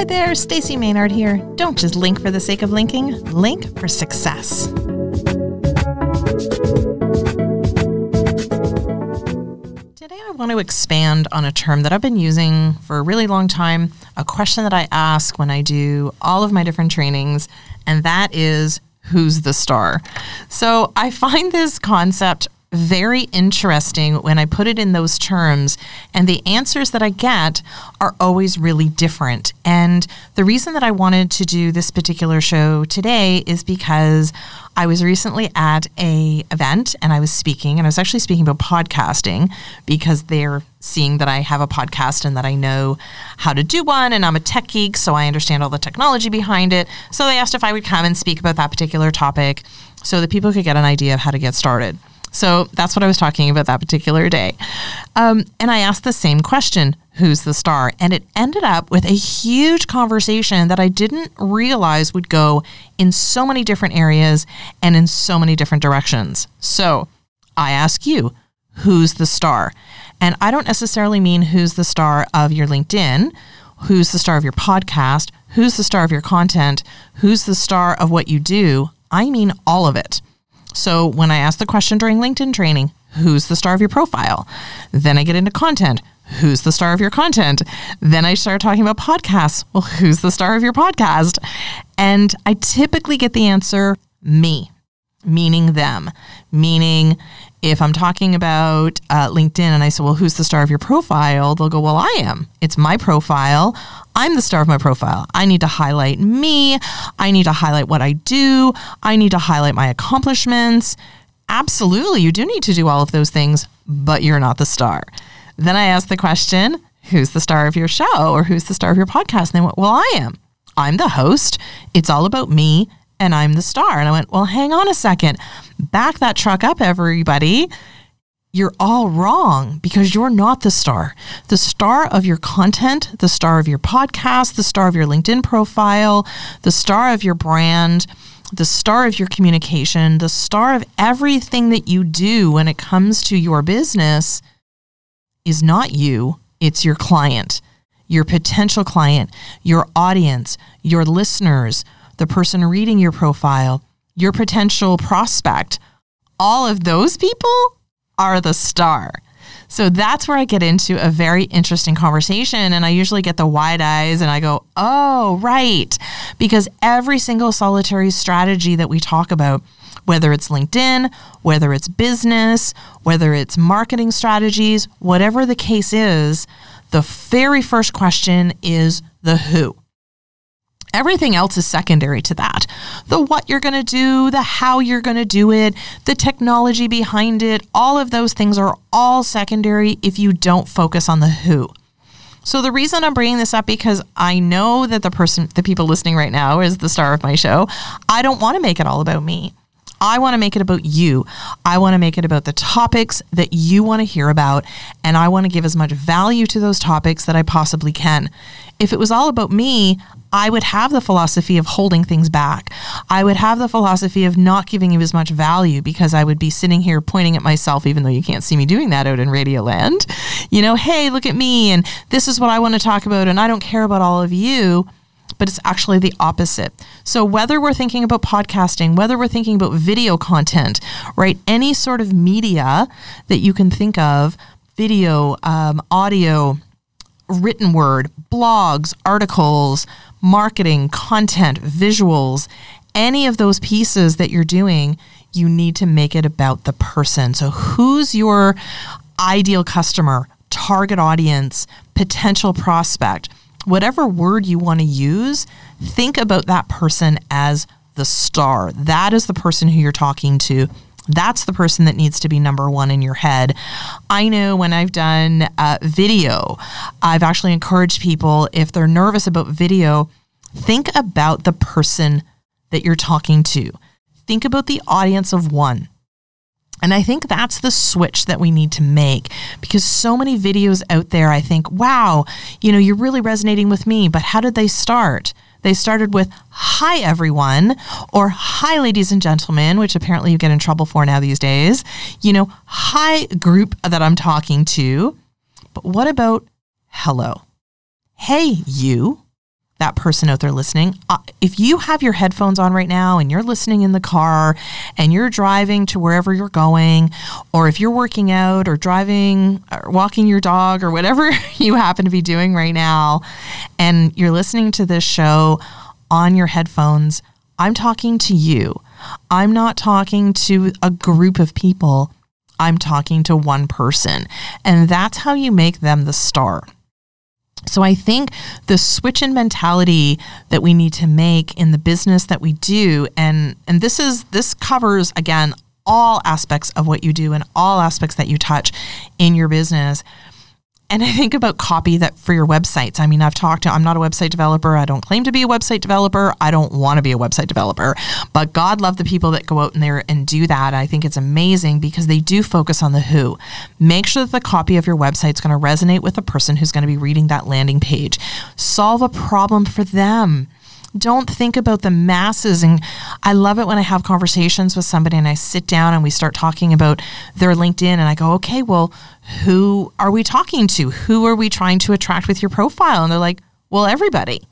Hi there, Stacey Maynard here. Don't just link for the sake of linking, link for success. Today, I want to expand on a term that I've been using for a really long time, a question that I ask when I do all of my different trainings, and that is who's the star? So I find this concept very interesting when I put it in those terms, and the answers that I get are always really different. And the reason that I wanted to do this particular show today is because I was recently at a event and I was speaking, and I was actually speaking about podcasting because they're seeing that I have a podcast and that I know how to do one, and I'm a tech geek, so I understand all the technology behind it. So they asked if I would come and speak about that particular topic so that people could get an idea of how to get started. So that's what I was talking about that particular day. Um, and I asked the same question who's the star? And it ended up with a huge conversation that I didn't realize would go in so many different areas and in so many different directions. So I ask you, who's the star? And I don't necessarily mean who's the star of your LinkedIn, who's the star of your podcast, who's the star of your content, who's the star of what you do. I mean all of it. So when I ask the question during LinkedIn training, who's the star of your profile? Then I get into content. Who's the star of your content? Then I start talking about podcasts. Well, who's the star of your podcast? And I typically get the answer me, meaning them, meaning if I'm talking about uh, LinkedIn and I say, well, who's the star of your profile? They'll go, well, I am. It's my profile. I'm the star of my profile. I need to highlight me. I need to highlight what I do. I need to highlight my accomplishments. Absolutely, you do need to do all of those things, but you're not the star. Then I ask the question, who's the star of your show or who's the star of your podcast? And they went, well, I am. I'm the host. It's all about me and I'm the star. And I went, well, hang on a second. Back that truck up, everybody. You're all wrong because you're not the star. The star of your content, the star of your podcast, the star of your LinkedIn profile, the star of your brand, the star of your communication, the star of everything that you do when it comes to your business is not you, it's your client, your potential client, your audience, your listeners, the person reading your profile, your potential prospect, all of those people are the star. So that's where I get into a very interesting conversation. And I usually get the wide eyes and I go, oh, right. Because every single solitary strategy that we talk about, whether it's LinkedIn, whether it's business, whether it's marketing strategies, whatever the case is, the very first question is the who. Everything else is secondary to that. The what you're going to do, the how you're going to do it, the technology behind it, all of those things are all secondary if you don't focus on the who. So the reason I'm bringing this up because I know that the person, the people listening right now is the star of my show. I don't want to make it all about me. I want to make it about you. I want to make it about the topics that you want to hear about, and I want to give as much value to those topics that I possibly can. If it was all about me, I would have the philosophy of holding things back. I would have the philosophy of not giving you as much value because I would be sitting here pointing at myself, even though you can't see me doing that out in Radio Land. You know, hey, look at me, and this is what I want to talk about, and I don't care about all of you but it's actually the opposite. So, whether we're thinking about podcasting, whether we're thinking about video content, right, any sort of media that you can think of video, um, audio, written word, blogs, articles, marketing, content, visuals, any of those pieces that you're doing, you need to make it about the person. So, who's your ideal customer, target audience, potential prospect? Whatever word you want to use, think about that person as the star. That is the person who you're talking to. That's the person that needs to be number one in your head. I know when I've done uh, video, I've actually encouraged people, if they're nervous about video, think about the person that you're talking to. Think about the audience of one. And I think that's the switch that we need to make because so many videos out there, I think, wow, you know, you're really resonating with me, but how did they start? They started with, hi, everyone, or hi, ladies and gentlemen, which apparently you get in trouble for now these days. You know, hi, group that I'm talking to. But what about hello? Hey, you. That person out there listening. Uh, if you have your headphones on right now and you're listening in the car and you're driving to wherever you're going, or if you're working out or driving or walking your dog or whatever you happen to be doing right now, and you're listening to this show on your headphones, I'm talking to you. I'm not talking to a group of people. I'm talking to one person. And that's how you make them the star. So I think the switch in mentality that we need to make in the business that we do and and this is this covers again all aspects of what you do and all aspects that you touch in your business and I think about copy that for your websites. I mean, I've talked to, I'm not a website developer. I don't claim to be a website developer. I don't want to be a website developer. But God love the people that go out in there and do that. I think it's amazing because they do focus on the who. Make sure that the copy of your website is going to resonate with the person who's going to be reading that landing page. Solve a problem for them don't think about the masses. And I love it when I have conversations with somebody and I sit down and we start talking about their LinkedIn and I go, okay, well, who are we talking to? Who are we trying to attract with your profile? And they're like, well, everybody.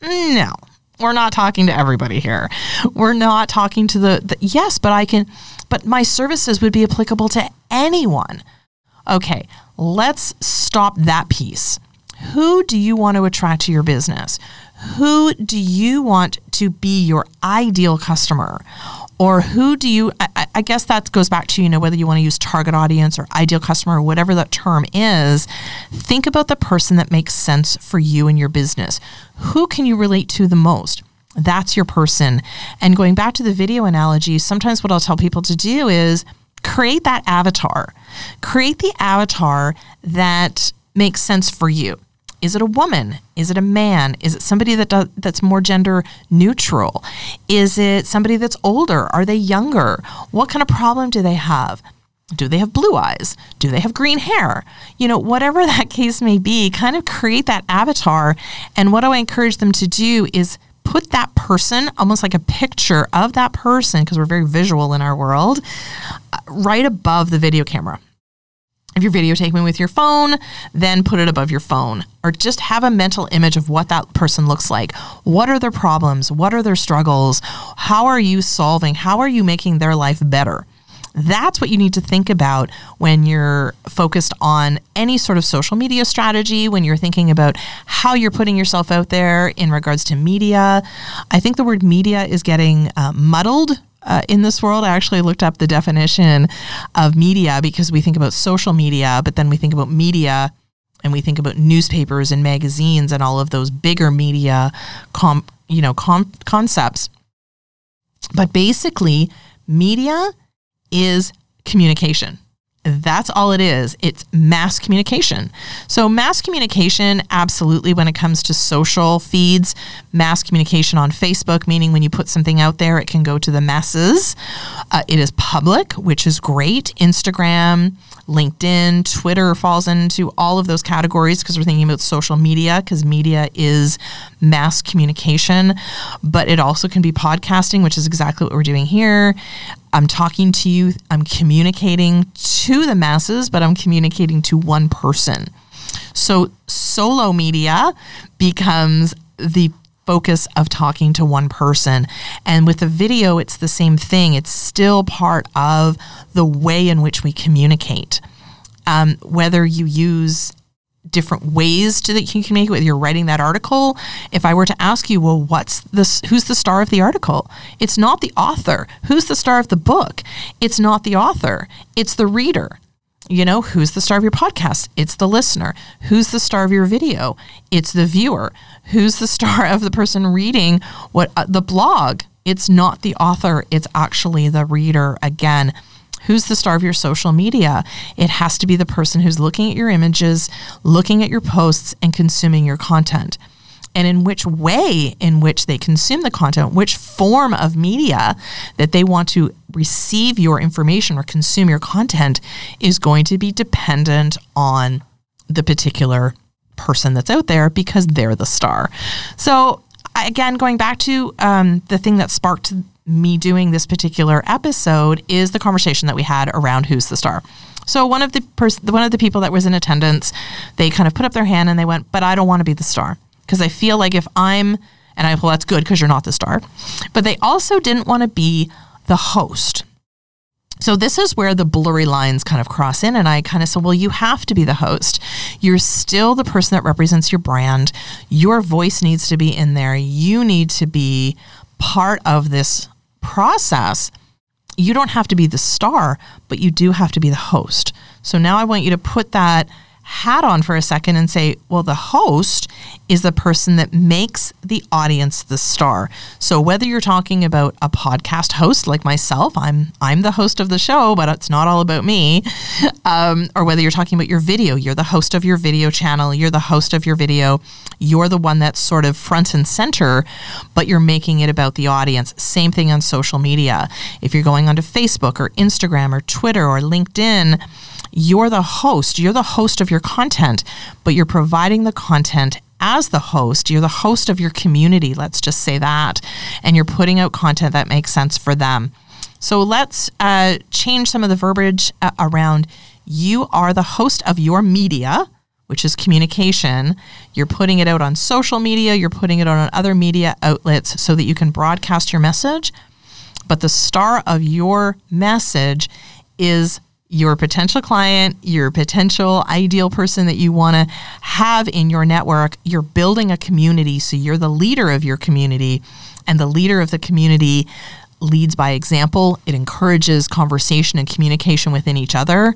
No, we're not talking to everybody here. We're not talking to the, the yes, but I can, but my services would be applicable to anyone. Okay, let's stop that piece. Who do you want to attract to your business? Who do you want to be your ideal customer? Or who do you, I, I, guess that goes back to, you know, whether you want to use target audience or ideal customer or whatever that term is. Think about the person that makes sense for you and your business. Who can you relate to the most? That's your person. And going back to the video analogy, sometimes what I'll tell people to do is create that avatar. Create the avatar that makes sense for you. Is it a woman? Is it a man? Is it somebody that does, that's more gender neutral? Is it somebody that's older? Are they younger? What kind of problem do they have? Do they have blue eyes? Do they have green hair? You know, whatever that case may be, kind of create that avatar. And what I encourage them to do is put that person, almost like a picture of that person, because we're very visual in our world, uh, right above the video camera. If you're videotaping with your phone, then put it above your phone or just have a mental image of what that person looks like. What are their problems? What are their struggles? How are you solving? How are you making their life better? That's what you need to think about when you're focused on any sort of social media strategy, when you're thinking about how you're putting yourself out there in regards to media. I think the word media is getting uh, muddled uh, in this world. I actually looked up the definition of media because we think about social media, but then we think about media and we think about newspapers and magazines and all of those bigger media com- you know com- concepts. But basically, media is communication. That's all it is. It's mass communication. So, mass communication, absolutely, when it comes to social feeds, mass communication on Facebook, meaning when you put something out there, it can go to the masses. Uh, it is public, which is great. Instagram, LinkedIn, Twitter falls into all of those categories because we're thinking about social media because media is mass communication, but it also can be podcasting, which is exactly what we're doing here. I'm talking to you, I'm communicating to the masses, but I'm communicating to one person. So solo media becomes the focus of talking to one person. And with a video, it's the same thing. It's still part of the way in which we communicate. Um, whether you use different ways to that you can communicate whether you're writing that article if i were to ask you well what's this who's the star of the article it's not the author who's the star of the book it's not the author it's the reader you know who's the star of your podcast? It's the listener. Who's the star of your video? It's the viewer. Who's the star of the person reading what uh, the blog? It's not the author. It's actually the reader. Again Who's the star of your social media? It has to be the person who's looking at your images, looking at your posts, and consuming your content. And in which way in which they consume the content, which form of media that they want to receive your information or consume your content is going to be dependent on the particular person that's out there because they're the star. So, again, going back to um, the thing that sparked me doing this particular episode is the conversation that we had around who's the star. So one of the pers- one of the people that was in attendance, they kind of put up their hand and they went, "But I don't want to be the star." because I feel like if I'm, and I, well, that's good because you're not the star, but they also didn't want to be the host. So this is where the blurry lines kind of cross in. And I kind of said, well, you have to be the host. You're still the person that represents your brand. Your voice needs to be in there. You need to be part of this process. You don't have to be the star, but you do have to be the host. So now I want you to put that hat on for a second and say, well, the host is the person that makes the audience the star. So whether you're talking about a podcast host like myself, I'm I'm the host of the show, but it's not all about me. Um, or whether you're talking about your video, you're the host of your video channel, you're the host of your video, you're the one that's sort of front and center, but you're making it about the audience. Same thing on social media. If you're going onto Facebook or Instagram or Twitter or LinkedIn, you're the host. You're the host of your content, but you're providing the content as the host. You're the host of your community, let's just say that. And you're putting out content that makes sense for them. So let's uh, change some of the verbiage uh, around you are the host of your media, which is communication. You're putting it out on social media, you're putting it out on other media outlets so that you can broadcast your message. But the star of your message is your potential client, your potential ideal person that you want to have in your network. You're building a community. So you're the leader of your community, and the leader of the community leads by example. It encourages conversation and communication within each other.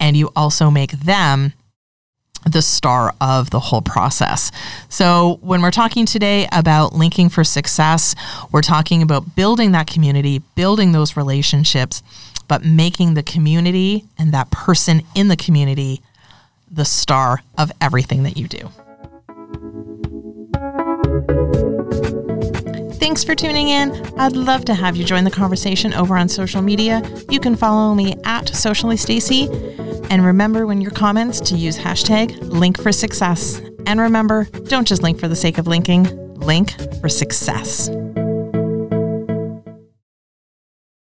And you also make them the star of the whole process. So, when we're talking today about linking for success, we're talking about building that community, building those relationships but making the community and that person in the community the star of everything that you do. Thanks for tuning in. I'd love to have you join the conversation over on social media. You can follow me at Socially Stacey. And remember when your comments to use hashtag link for success. And remember, don't just link for the sake of linking, link for success.